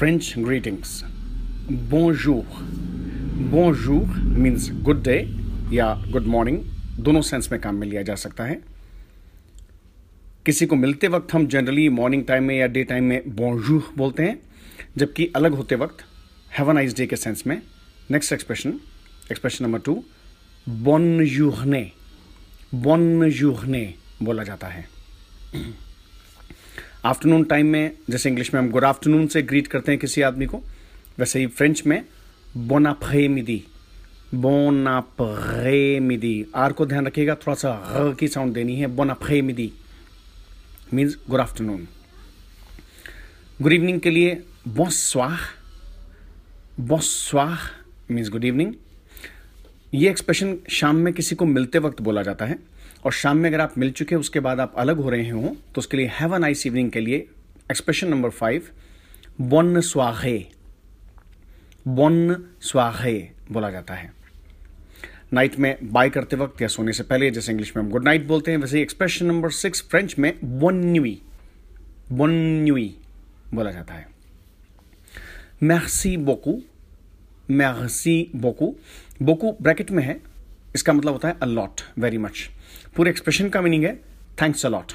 French greetings. Bonjour. Bonjour means good day या good morning. दोनों sense में काम में लिया जा सकता है। किसी को मिलते वक्त हम जनरली मॉर्निंग टाइम में या डे टाइम में बोंजूर बोलते हैं, जबकि अलग होते वक्त हैव नाइस डे के सेंस में। Next expression expression number two bone यूहने बोन यूहने बोला जाता है। आफ्टरनून टाइम में, जैसे इंग्लिश में हम गुड आफ्टरनून से ग्रीट करते हैं किसी आदमी को, वैसे ही फ्रेंच में बोनाफ्रे मिदी बोनाफ्रे मिदी आर को ध्यान रखिएगा थोड़ा सा ह की साउंड देनी है बोनाफ्रे मिदी means good afternoon good evening के लिए बॉस्वाह बॉस्वाह मीन्स गुड इवनिंग ये एक्सप्रेशन शाम में किसी को मिलते वक्त बोला जाता है। और शाम में अगर आप मिल चुके उसके बाद आप अलग हो रहे हो तो उसके लिए हैव अ नाइस इवनिंग के लिए एक्सप्रेशन नंबर फाइव बोन स्वाहे बोन स्वाहे बोला जाता है। नाइट में बाय करते वक्त या सोने से पहले, जैसे इंग्लिश में हम गुड नाइट बोलते हैं, वैसे ही एक्सप्रेशन नंबर सिक्स फ्रेंच में बोन्युई बोन्युई बोला जाता है। मैसी बोकू मैसी बोकू बोकू ब्रैकेट में है इसका मतलब होता है अलॉट वेरी मच पूरे एक्सप्रेशन का मीनिंग है थैंक्स अलॉट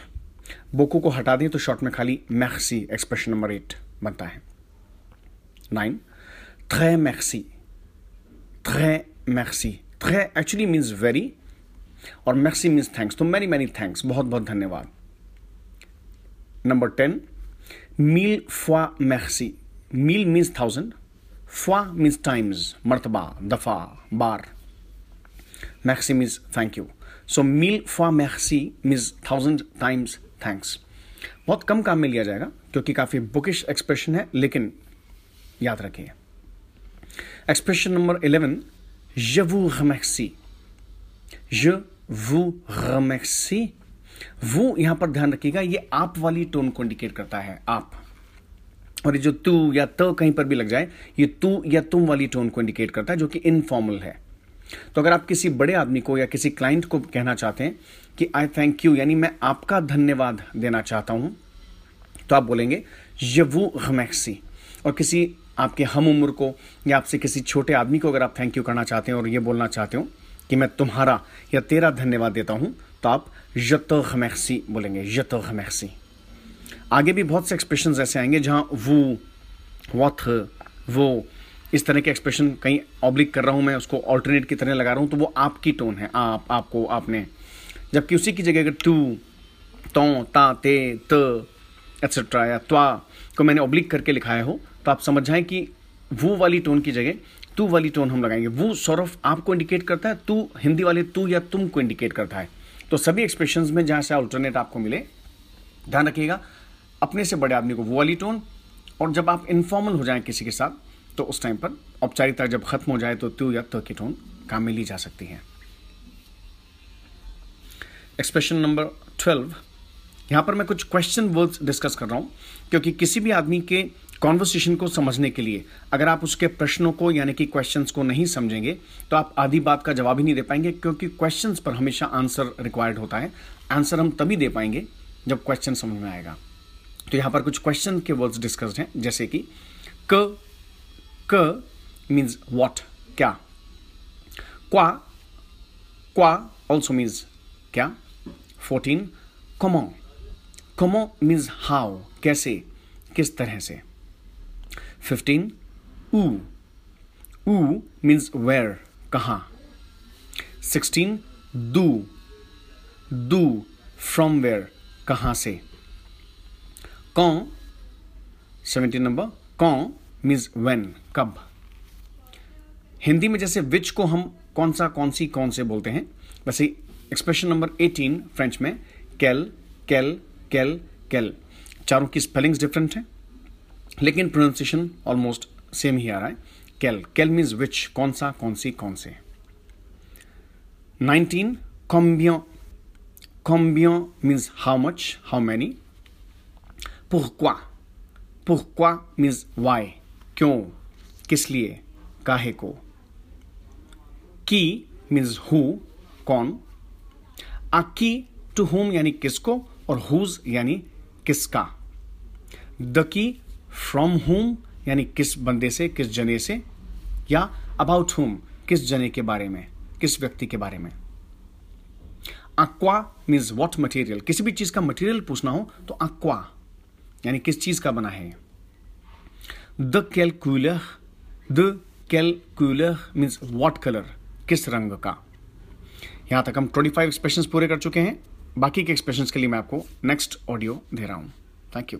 बोको को हटा दें तो शॉर्ट में खाली मैक्सी एक्सप्रेशन नंबर एट बनता है. नाइन थ्रे मैक्सी थ्रे मैक्सी थ्रे एक्चुअली मीन्स वेरी और मैक्सी मीन्स थैंक्स तो मैनी मैनी थैंक्स बहुत बहुत धन्यवाद. नंबर टेन मील फ्वा मैक्सी मील मीन्स थाउज़ेंड फ्वा मीन्स टाइम्स मरतबा, दफ़ा, बार. मैक्सी मीन्स थैंक यू सो मील फॉर मैक्सी मीन्स थाउज़ेंड टाइम्स थैंक्स बहुत कम काम में लिया जाएगा, क्योंकि काफ़ी बुकिश एक्सप्रेशन है, लेकिन याद रखिए। Expression number eleven je vous remercie. Je vous remercie. वो यहाँ पर ध्यान रखिएगा, ये आप वाली टोन को इंडिकेट करता है, आप। और ये जो तू या त कहीं पर भी लग जाए, ये तू या तुम वाली टोन को इंडिकेट करता है, जो कि इनफॉर्मल है। तो अगर आप किसी बड़े आदमी को या किसी क्लाइंट को कहना चाहते हैं कि आई थैंक यू यानी मैं आपका धन्यवाद देना चाहता हूँ तो आप बोलेंगे, यवू हमैक्सी और किसी आपके हम उम्र को या आपसे किसी छोटे आदमी को अगर आप थैंक यू करना चाहते हैं और ये बोलना चाहते हो कि मैं तुम्हारा या तेरा धन्यवाद देता हूँ तो आप यत हमैक्सी बोलेंगे, यत हमैक्सी आगे भी बहुत से एक्सप्रेशन ऐसे आएँगे जहाँ वो वथ वो इस तरह के एक्सप्रेशन कहीं ऑब्लिक कर रहा हूँ मैं, उसको ऑल्टरनेट की तरह लगा रहा हूँ तो वो आपकी टोन है, आप, आपको, आपने। जबकि उसी की जगह अगर तू तो ता, ते, त एक्सेट्रा या त्वा को मैंने ऑब्लिक करके लिखाया हो तो आप समझ जाए कि वो वाली टोन की जगह, तू वाली टोन हम लगाएँगे। वो सौरफ आपको इंडिकेट करता है, तू हिंदी वाले तू या तुम को इंडिकेट करता है। तो सभी एक्सप्रेशन में जहाँ से अल्टरनेट आपको मिले, ध्यान रखिएगा, अपने से बड़े आदमी को वो वाली टोन और जब आप इनफॉर्मल हो जाए किसी के साथ तो उस टाइम पर औपचारिकता जब खत्म हो जाए तो तू या तो की टोन काम में ली जा सकती है। एक्सप्रेशन नंबर ट्वेल्व यहाँ पर मैं कुछ क्वेश्चन वर्ड्स डिस्कस कर रहा हूँ, क्योंकि किसी भी आदमी के कॉन्वर्सेशन को समझने के लिए अगर आप उसके प्रश्नों को यानी कि क्वेश्चंस को नहीं समझेंगे तो आप आधी बात का जवाब ही नहीं दे पाएँगे, क्योंकि क्वेश्चंस पर हमेशा आंसर रिक्वायर्ड होता है। आंसर हम तभी दे पाएँगे जब क्वेश्चन समझ में आएगा। तो यहाँ पर कुछ क्वेश्चन के वर्ड्स डिस्कस्ड हैं, जैसे कि क क मीन्स वॉट क्या? क्वा क्वा ऑल्सो मीन्स क्या? फोर्टीन कमो। कमो मीन्स हाउ कैसे? किस तरह से? फिफ्टीन ऊ। ऊ मीन्स वेयर कहाँ? सिक्सटीन दू। दू फ्रॉम वेयर कहाँ से? कौन सेवेंटीन नंबर कौन मीन्स वेन कब। हिंदी में जैसे विच को हम कौन सा, कौन सी, कौन से बोलते हैं, वैसे एक्सप्रेशन नंबर 18 फ्रेंच में कैल कैल कैल कैल चारों की स्पेलिंग्स डिफरेंट हैं, लेकिन प्रोनाउंसिएशन ऑलमोस्ट सेम ही आ रहा है। कैल कैल मीन्स विच कौन सा, कौन सी, कौन से। नाइनटीन कॉम्बियो कॉम्बियो means how much how many पुहक्वा पुहक्वा मीन्स वाई क्यों? किस लिए? काहे को? की मीन्स हु कौन? आकी टू होम यानी किसको? और हुज यानी किसका? द की फ्रॉम होम यानी किस बंदे से, किस जने से? या अबाउट होम किस जने के बारे में? किस व्यक्ति के बारे में? अक्वा मीन्स वॉट मटेरियल किसी भी चीज़ का मटेरियल पूछना हो तो अक्वा यानी किस चीज़ का बना है? द कैलकुलर द कैलकुलर मीन्स वॉट कलर किस रंग का? यहाँ तक हम 25 एक्सप्रेशन पूरे कर चुके हैं। बाकी के एक्सप्रेशन के लिए मैं आपको नेक्स्ट ऑडियो दे रहा हूँ। Thank you